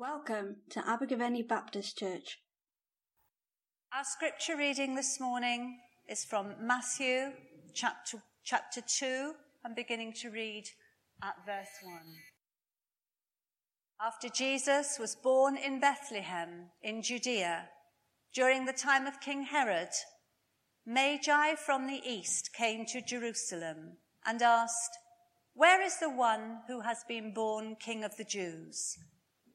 Welcome to Abergavenny Baptist Church. Our scripture reading this morning is from Matthew chapter, chapter 2. I'm beginning to read at verse 1. After Jesus was born in Bethlehem in Judea, during the time of King Herod, Magi from the east came to Jerusalem and asked, Where is the one who has been born King of the Jews?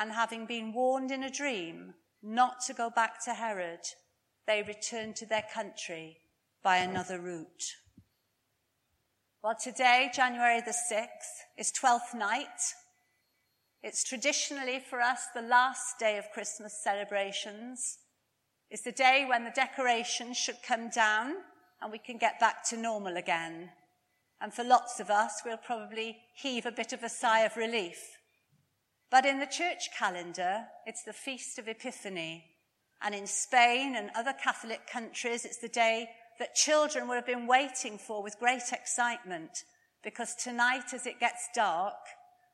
and having been warned in a dream not to go back to Herod, they returned to their country by another route. Well, today, January the 6th, is Twelfth Night. It's traditionally for us the last day of Christmas celebrations. It's the day when the decorations should come down and we can get back to normal again. And for lots of us, we'll probably heave a bit of a sigh of relief but in the church calendar, it's the Feast of Epiphany. And in Spain and other Catholic countries, it's the day that children would have been waiting for with great excitement because tonight, as it gets dark,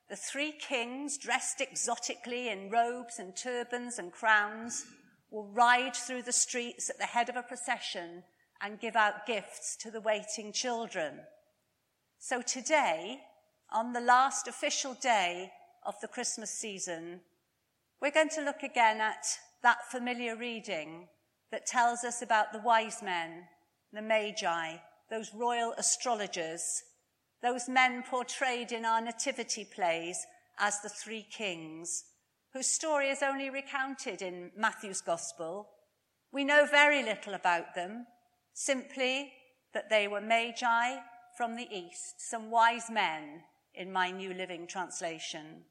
the three kings, dressed exotically in robes and turbans and crowns, will ride through the streets at the head of a procession and give out gifts to the waiting children. So today, on the last official day of the Christmas season, we're going to look again at that familiar reading that tells us about the wise men, the magi, those royal astrologers, those men portrayed in our nativity plays as the three kings, whose story is only recounted in Matthew's gospel. We know very little about them, simply that they were magi from the east, some wise men in my New Living Translation.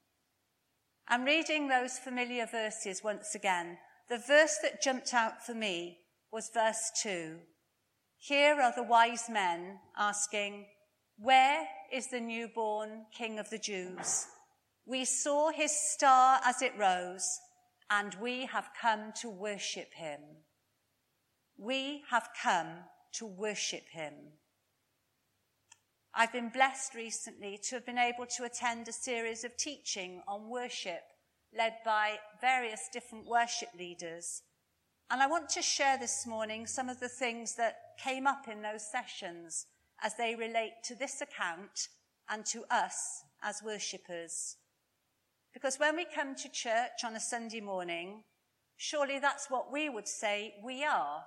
I'm reading those familiar verses once again. The verse that jumped out for me was verse 2. Here are the wise men asking, Where is the newborn King of the Jews? We saw his star as it rose, and we have come to worship him. We have come to worship him. I've been blessed recently to have been able to attend a series of teaching on worship led by various different worship leaders. And I want to share this morning some of the things that came up in those sessions as they relate to this account and to us as worshippers. Because when we come to church on a Sunday morning, surely that's what we would say we are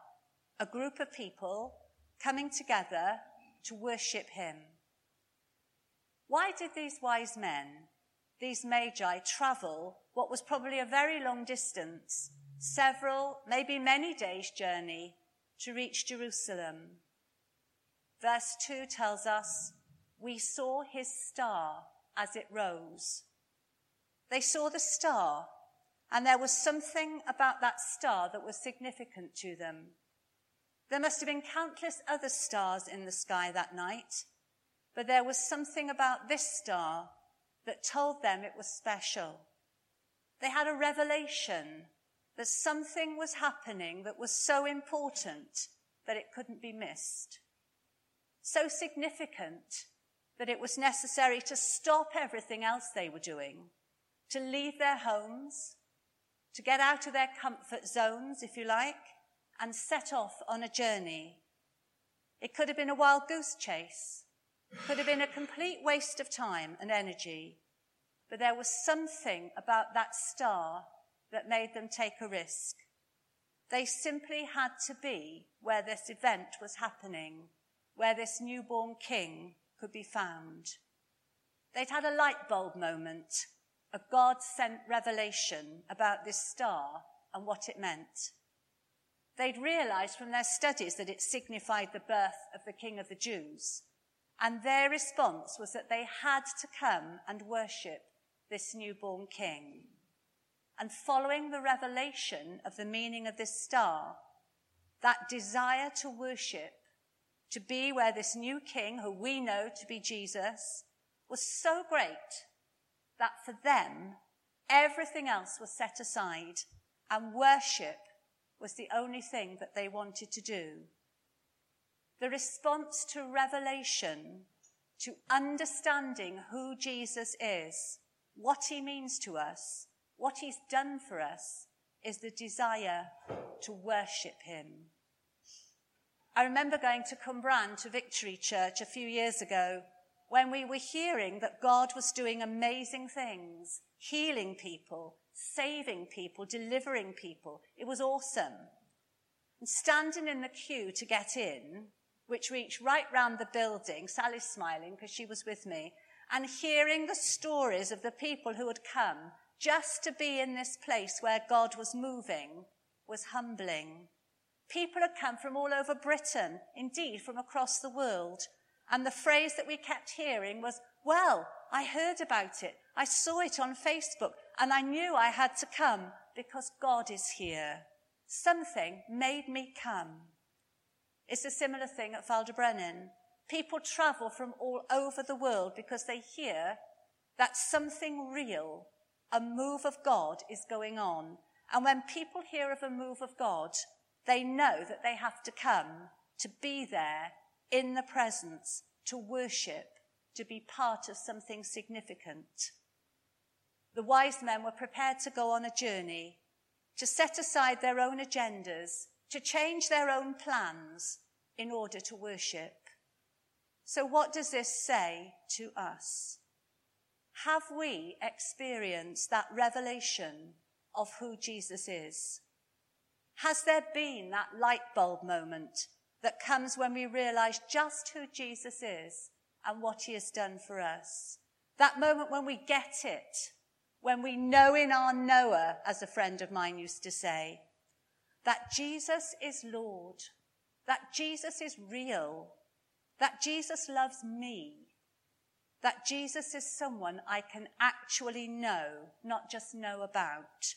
a group of people coming together to worship Him. Why did these wise men, these magi, travel what was probably a very long distance, several, maybe many days' journey to reach Jerusalem? Verse 2 tells us, We saw his star as it rose. They saw the star, and there was something about that star that was significant to them. There must have been countless other stars in the sky that night, but there was something about this star that told them it was special. They had a revelation that something was happening that was so important that it couldn't be missed. So significant that it was necessary to stop everything else they were doing, to leave their homes, to get out of their comfort zones, if you like, and set off on a journey. It could have been a wild goose chase, could have been a complete waste of time and energy, but there was something about that star that made them take a risk. They simply had to be where this event was happening, where this newborn king could be found. They'd had a light bulb moment, a God sent revelation about this star and what it meant. They'd realized from their studies that it signified the birth of the King of the Jews. And their response was that they had to come and worship this newborn king. And following the revelation of the meaning of this star, that desire to worship, to be where this new king, who we know to be Jesus, was so great that for them, everything else was set aside and worship was the only thing that they wanted to do. The response to revelation, to understanding who Jesus is, what he means to us, what he's done for us, is the desire to worship him. I remember going to Cwmbran to Victory Church a few years ago when we were hearing that God was doing amazing things, healing people, saving people, delivering people. It was awesome. And standing in the queue to get in, which reached right round the building, Sally's smiling because she was with me, and hearing the stories of the people who had come just to be in this place where God was moving was humbling. People had come from all over Britain, indeed from across the world. And the phrase that we kept hearing was, well, I heard about it. I saw it on Facebook and I knew I had to come because God is here. Something made me come. It's a similar thing at Ffald-y-Brenin. People travel from all over the world because they hear that something real, a move of God is going on. And when people hear of a move of God, they know that they have to come to be there in the presence, to worship, to be part of something significant. The wise men were prepared to go on a journey, to set aside their own agendas, to change their own plans in order to worship. So, what does this say to us? Have we experienced that revelation of who Jesus is? Has there been that light bulb moment that comes when we realize just who Jesus is and what he has done for us? That moment when we get it, when we know in our knower, as a friend of mine used to say, that Jesus is Lord, that Jesus is real, that Jesus loves me, that Jesus is someone I can actually know, not just know about.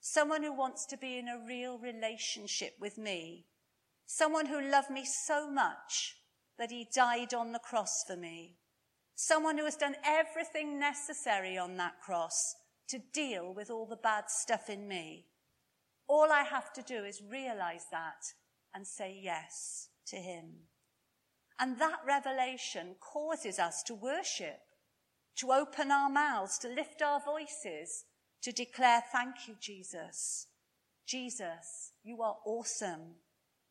Someone who wants to be in a real relationship with me. Someone who loved me so much that he died on the cross for me. Someone who has done everything necessary on that cross to deal with all the bad stuff in me. All I have to do is realize that and say yes to him. And that revelation causes us to worship, to open our mouths, to lift our voices, to declare, Thank you, Jesus. Jesus, you are awesome.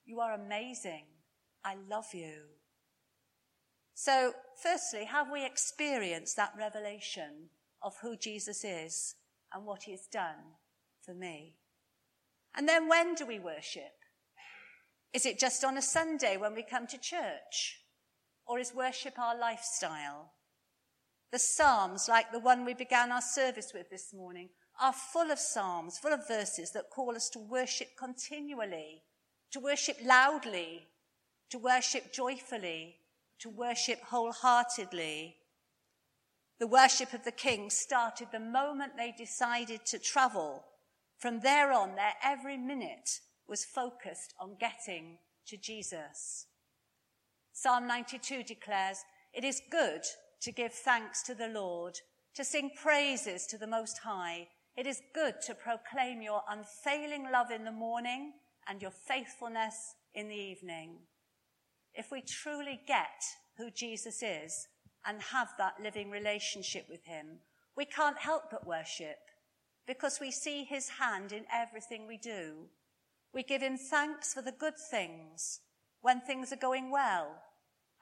You are amazing. I love you. So, firstly, have we experienced that revelation of who Jesus is and what he has done for me? And then when do we worship? Is it just on a Sunday when we come to church? Or is worship our lifestyle? The Psalms, like the one we began our service with this morning, are full of Psalms, full of verses that call us to worship continually, to worship loudly, to worship joyfully, to worship wholeheartedly. The worship of the king started the moment they decided to travel. From there on, their every minute was focused on getting to Jesus. Psalm 92 declares, It is good to give thanks to the Lord, to sing praises to the Most High. It is good to proclaim your unfailing love in the morning and your faithfulness in the evening. If we truly get who Jesus is and have that living relationship with him, we can't help but worship because we see his hand in everything we do. We give him thanks for the good things when things are going well.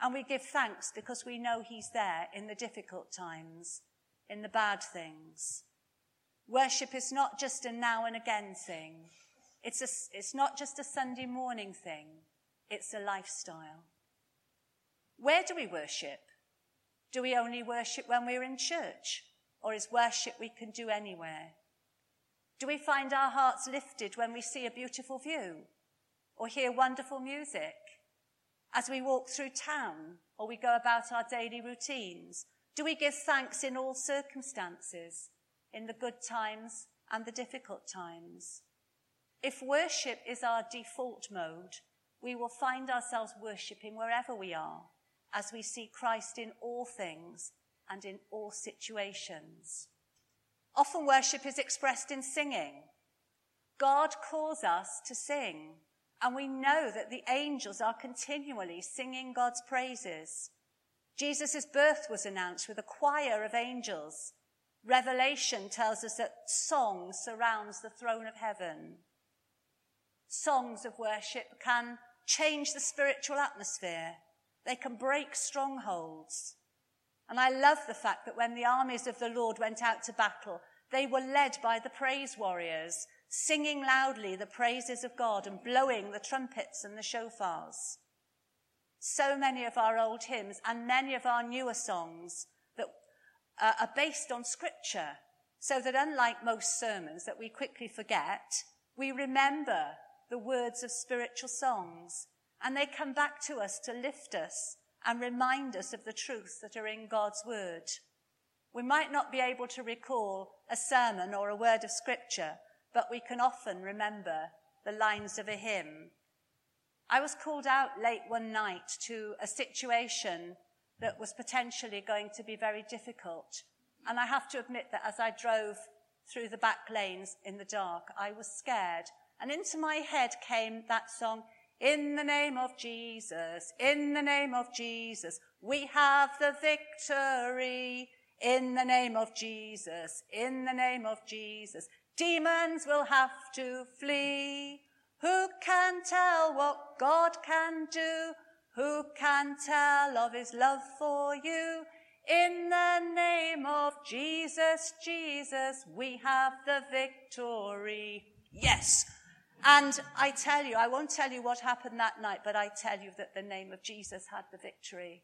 And we give thanks because we know he's there in the difficult times, in the bad things. Worship is not just a now and again thing. It's, a, it's not just a Sunday morning thing. It's a lifestyle. Where do we worship? Do we only worship when we're in church? Or is worship we can do anywhere? Do we find our hearts lifted when we see a beautiful view or hear wonderful music? As we walk through town or we go about our daily routines, do we give thanks in all circumstances? in the good times and the difficult times. If worship is our default mode, we will find ourselves worshipping wherever we are as we see Christ in all things and in all situations. Often worship is expressed in singing. God calls us to sing, and we know that the angels are continually singing God's praises. Jesus' birth was announced with a choir of angels Revelation tells us that song surrounds the throne of heaven. Songs of worship can change the spiritual atmosphere. They can break strongholds. And I love the fact that when the armies of the Lord went out to battle, they were led by the praise warriors, singing loudly the praises of God and blowing the trumpets and the shofars. So many of our old hymns and many of our newer songs uh, are based on scripture so that unlike most sermons that we quickly forget, we remember the words of spiritual songs and they come back to us to lift us and remind us of the truths that are in God's word. We might not be able to recall a sermon or a word of scripture, but we can often remember the lines of a hymn. I was called out late one night to a situation that was potentially going to be very difficult. And I have to admit that as I drove through the back lanes in the dark, I was scared. And into my head came that song, In the name of Jesus, in the name of Jesus, we have the victory. In the name of Jesus, in the name of Jesus, demons will have to flee. Who can tell what God can do? Who can tell of his love for you? In the name of Jesus, Jesus, we have the victory. Yes. And I tell you, I won't tell you what happened that night, but I tell you that the name of Jesus had the victory.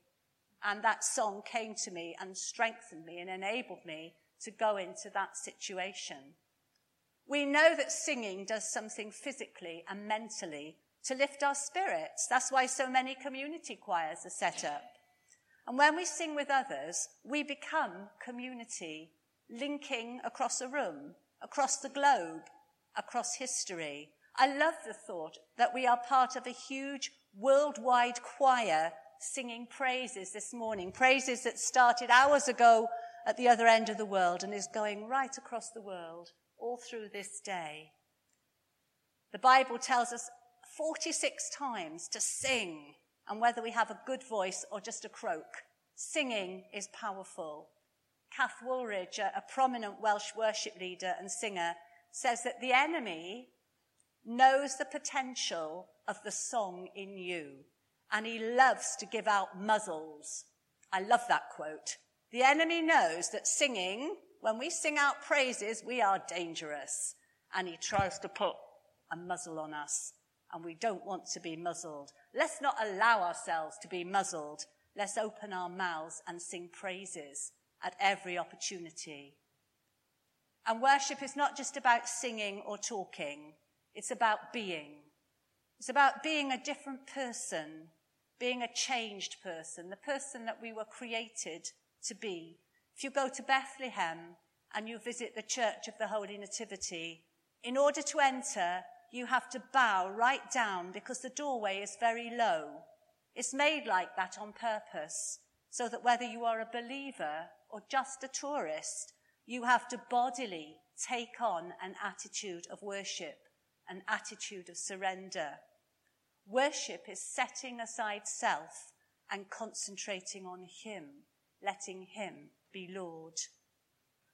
And that song came to me and strengthened me and enabled me to go into that situation. We know that singing does something physically and mentally to lift our spirits. That's why so many community choirs are set up. And when we sing with others, we become community, linking across a room, across the globe, across history. I love the thought that we are part of a huge worldwide choir singing praises this morning, praises that started hours ago at the other end of the world and is going right across the world all through this day. The Bible tells us 46 times to sing, and whether we have a good voice or just a croak, singing is powerful. Kath Woolridge, a prominent Welsh worship leader and singer, says that the enemy knows the potential of the song in you, and he loves to give out muzzles. I love that quote. The enemy knows that singing, when we sing out praises, we are dangerous, and he tries to put a muzzle on us and we don't want to be muzzled. Let's not allow ourselves to be muzzled. Let's open our mouths and sing praises at every opportunity. And worship is not just about singing or talking. It's about being. It's about being a different person, being a changed person, the person that we were created to be. If you go to Bethlehem and you visit the Church of the Holy Nativity, in order to enter, you have to bow right down because the doorway is very low. It's made like that on purpose so that whether you are a believer or just a tourist, you have to bodily take on an attitude of worship, an attitude of surrender. Worship is setting aside self and concentrating on Him, letting Him be Lord.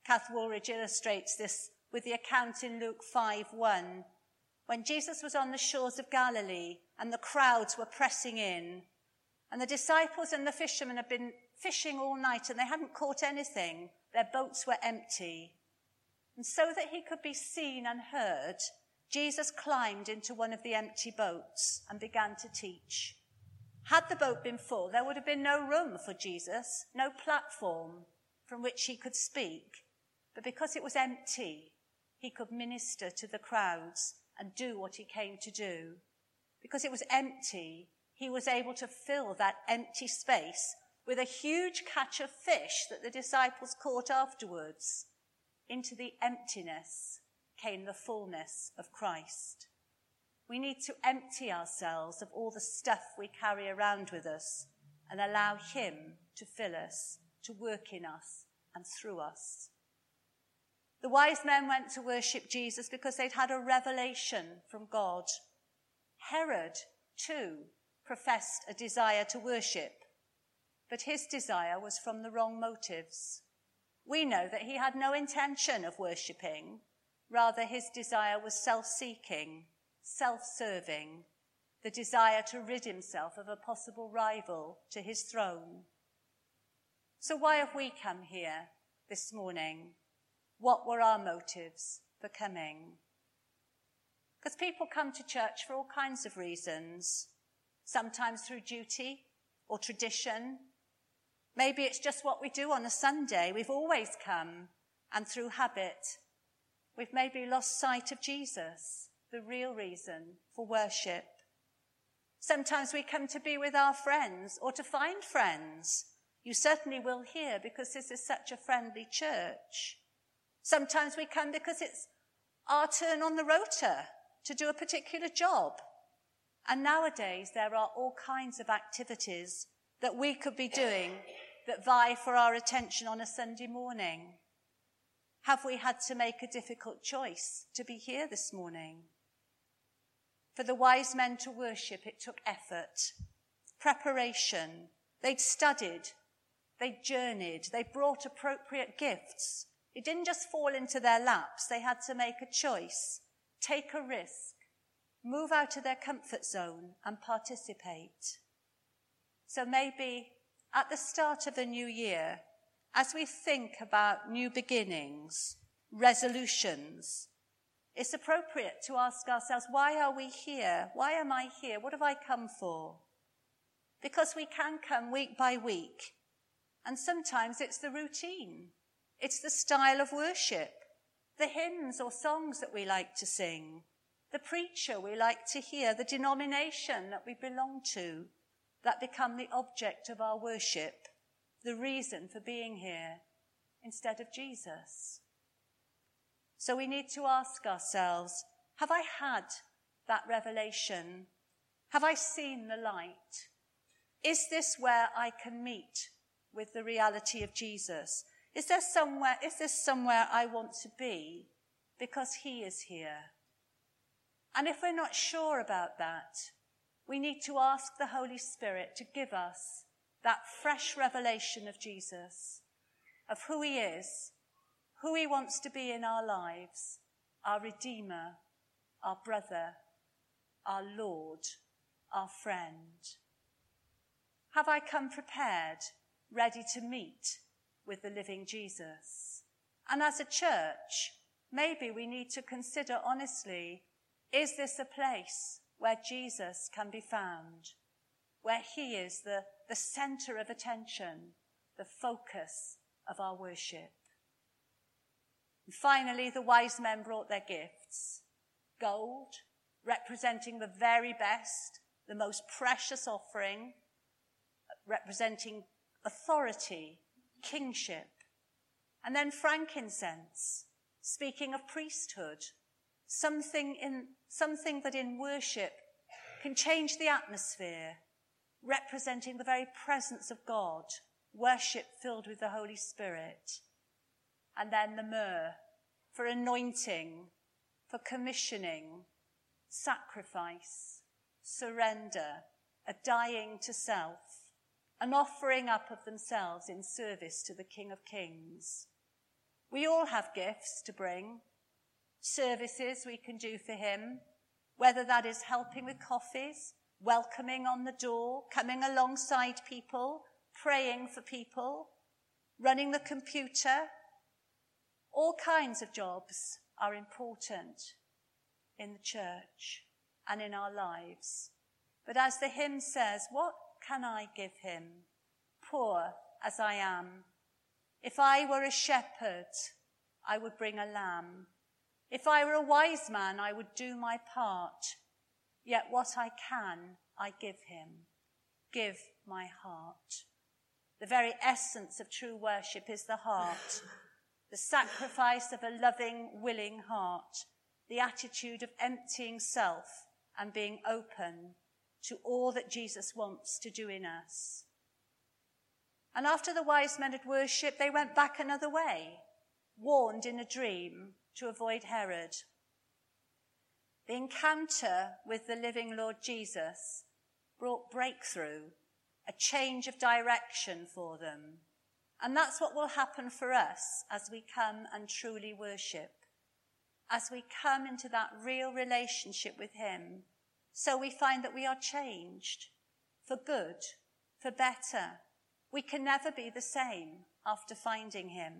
Kath Woolridge illustrates this with the account in Luke 5 1. When Jesus was on the shores of Galilee and the crowds were pressing in, and the disciples and the fishermen had been fishing all night and they hadn't caught anything, their boats were empty. And so that he could be seen and heard, Jesus climbed into one of the empty boats and began to teach. Had the boat been full, there would have been no room for Jesus, no platform from which he could speak. But because it was empty, he could minister to the crowds and do what he came to do. Because it was empty, he was able to fill that empty space with a huge catch of fish that the disciples caught afterwards. Into the emptiness came the fullness of Christ. We need to empty ourselves of all the stuff we carry around with us and allow Him to fill us, to work in us and through us. The wise men went to worship Jesus because they'd had a revelation from God. Herod, too, professed a desire to worship, but his desire was from the wrong motives. We know that he had no intention of worshipping, rather, his desire was self seeking self serving, the desire to rid himself of a possible rival to his throne. So, why have we come here this morning? What were our motives for coming? Because people come to church for all kinds of reasons, sometimes through duty or tradition. Maybe it's just what we do on a Sunday. We've always come, and through habit, we've maybe lost sight of Jesus the real reason for worship. Sometimes we come to be with our friends or to find friends. You certainly will hear because this is such a friendly church. Sometimes we come because it's our turn on the rota to do a particular job. And nowadays there are all kinds of activities that we could be doing that vie for our attention on a Sunday morning. Have we had to make a difficult choice to be here this morning? For the wise men to worship, it took effort, preparation. They'd studied, they'd journeyed, they brought appropriate gifts. It didn't just fall into their laps. They had to make a choice, take a risk, move out of their comfort zone and participate. So maybe at the start of the new year, as we think about new beginnings, resolutions, it's appropriate to ask ourselves, why are we here? Why am I here? What have I come for? Because we can come week by week. And sometimes it's the routine. It's the style of worship, the hymns or songs that we like to sing, the preacher we like to hear, the denomination that we belong to that become the object of our worship, the reason for being here instead of Jesus. So we need to ask ourselves, have I had that revelation? Have I seen the light? Is this where I can meet with the reality of Jesus? Is there somewhere, is this somewhere I want to be because he is here? And if we're not sure about that, we need to ask the Holy Spirit to give us that fresh revelation of Jesus, of who he is, who he wants to be in our lives, our Redeemer, our brother, our Lord, our friend. Have I come prepared, ready to meet with the living Jesus? And as a church, maybe we need to consider honestly, is this a place where Jesus can be found? Where he is the, the center of attention, the focus of our worship? And finally, the wise men brought their gifts gold, representing the very best, the most precious offering, representing authority, kingship, and then frankincense, speaking of priesthood, something in, something that in worship can change the atmosphere, representing the very presence of God, worship filled with the Holy Spirit and then the myrrh, for anointing, for commissioning, sacrifice, surrender, a dying to self, an offering up of themselves in service to the King of Kings. We all have gifts to bring, services we can do for him, whether that is helping with coffees, welcoming on the door, coming alongside people, praying for people, running the computer. All kinds of jobs are important in the church and in our lives. But as the hymn says, what can I give him? Poor as I am. If I were a shepherd, I would bring a lamb. If I were a wise man, I would do my part. Yet what I can, I give him. Give my heart. The very essence of true worship is the heart, the sacrifice of a loving, willing heart, the attitude of emptying self and being open to all that Jesus wants to do in us. And after the wise men had worshipped, they went back another way, warned in a dream to avoid Herod. The encounter with the living Lord Jesus brought breakthrough, a change of direction for them. And that's what will happen for us as we come and truly worship. As we come into that real relationship with Him, so we find that we are changed for good, for better. We can never be the same after finding Him.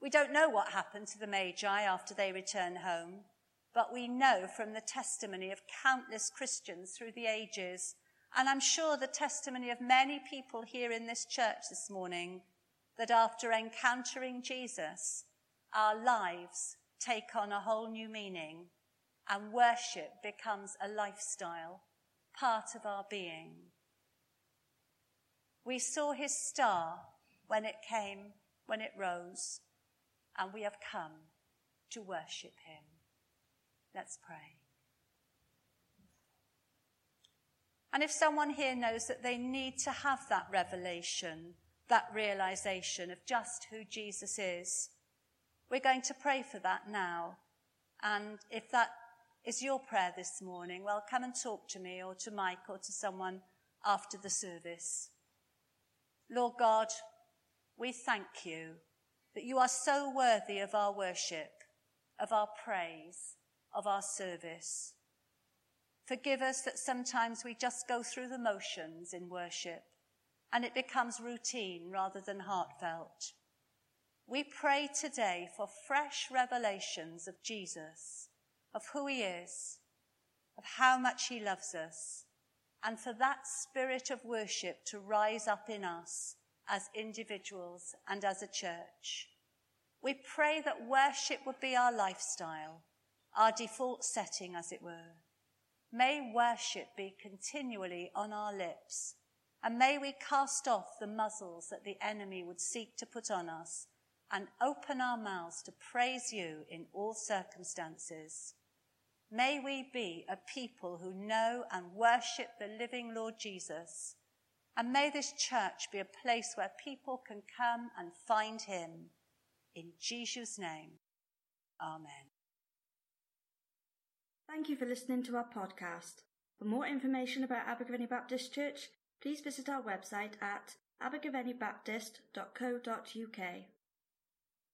We don't know what happened to the Magi after they returned home, but we know from the testimony of countless Christians through the ages, and I'm sure the testimony of many people here in this church this morning, that after encountering Jesus, our lives take on a whole new meaning and worship becomes a lifestyle, part of our being. We saw his star when it came, when it rose and we have come to worship him. Let's pray. And if someone here knows that they need to have that revelation, that realization of just who Jesus is, we're going to pray for that now. And if that is your prayer this morning, well, come and talk to me or to Mike or to someone after the service. Lord God, we thank you that you are so worthy of our worship, of our praise, of our service. Forgive us that sometimes we just go through the motions in worship and it becomes routine rather than heartfelt. We pray today for fresh revelations of Jesus, of who he is, of how much he loves us, and for that spirit of worship to rise up in us as individuals and as a church. We pray that worship would be our lifestyle, our default setting, as it were. May worship be continually on our lips, and may we cast off the muzzles that the enemy would seek to put on us and open our mouths to praise you in all circumstances. May we be a people who know and worship the living Lord Jesus and may this church be a place where people can come and find him. In Jesus' name, Amen. Thank you for listening to our podcast. For more information about Abergavenny Baptist Church, please visit our website at abergavennybaptist.co.uk.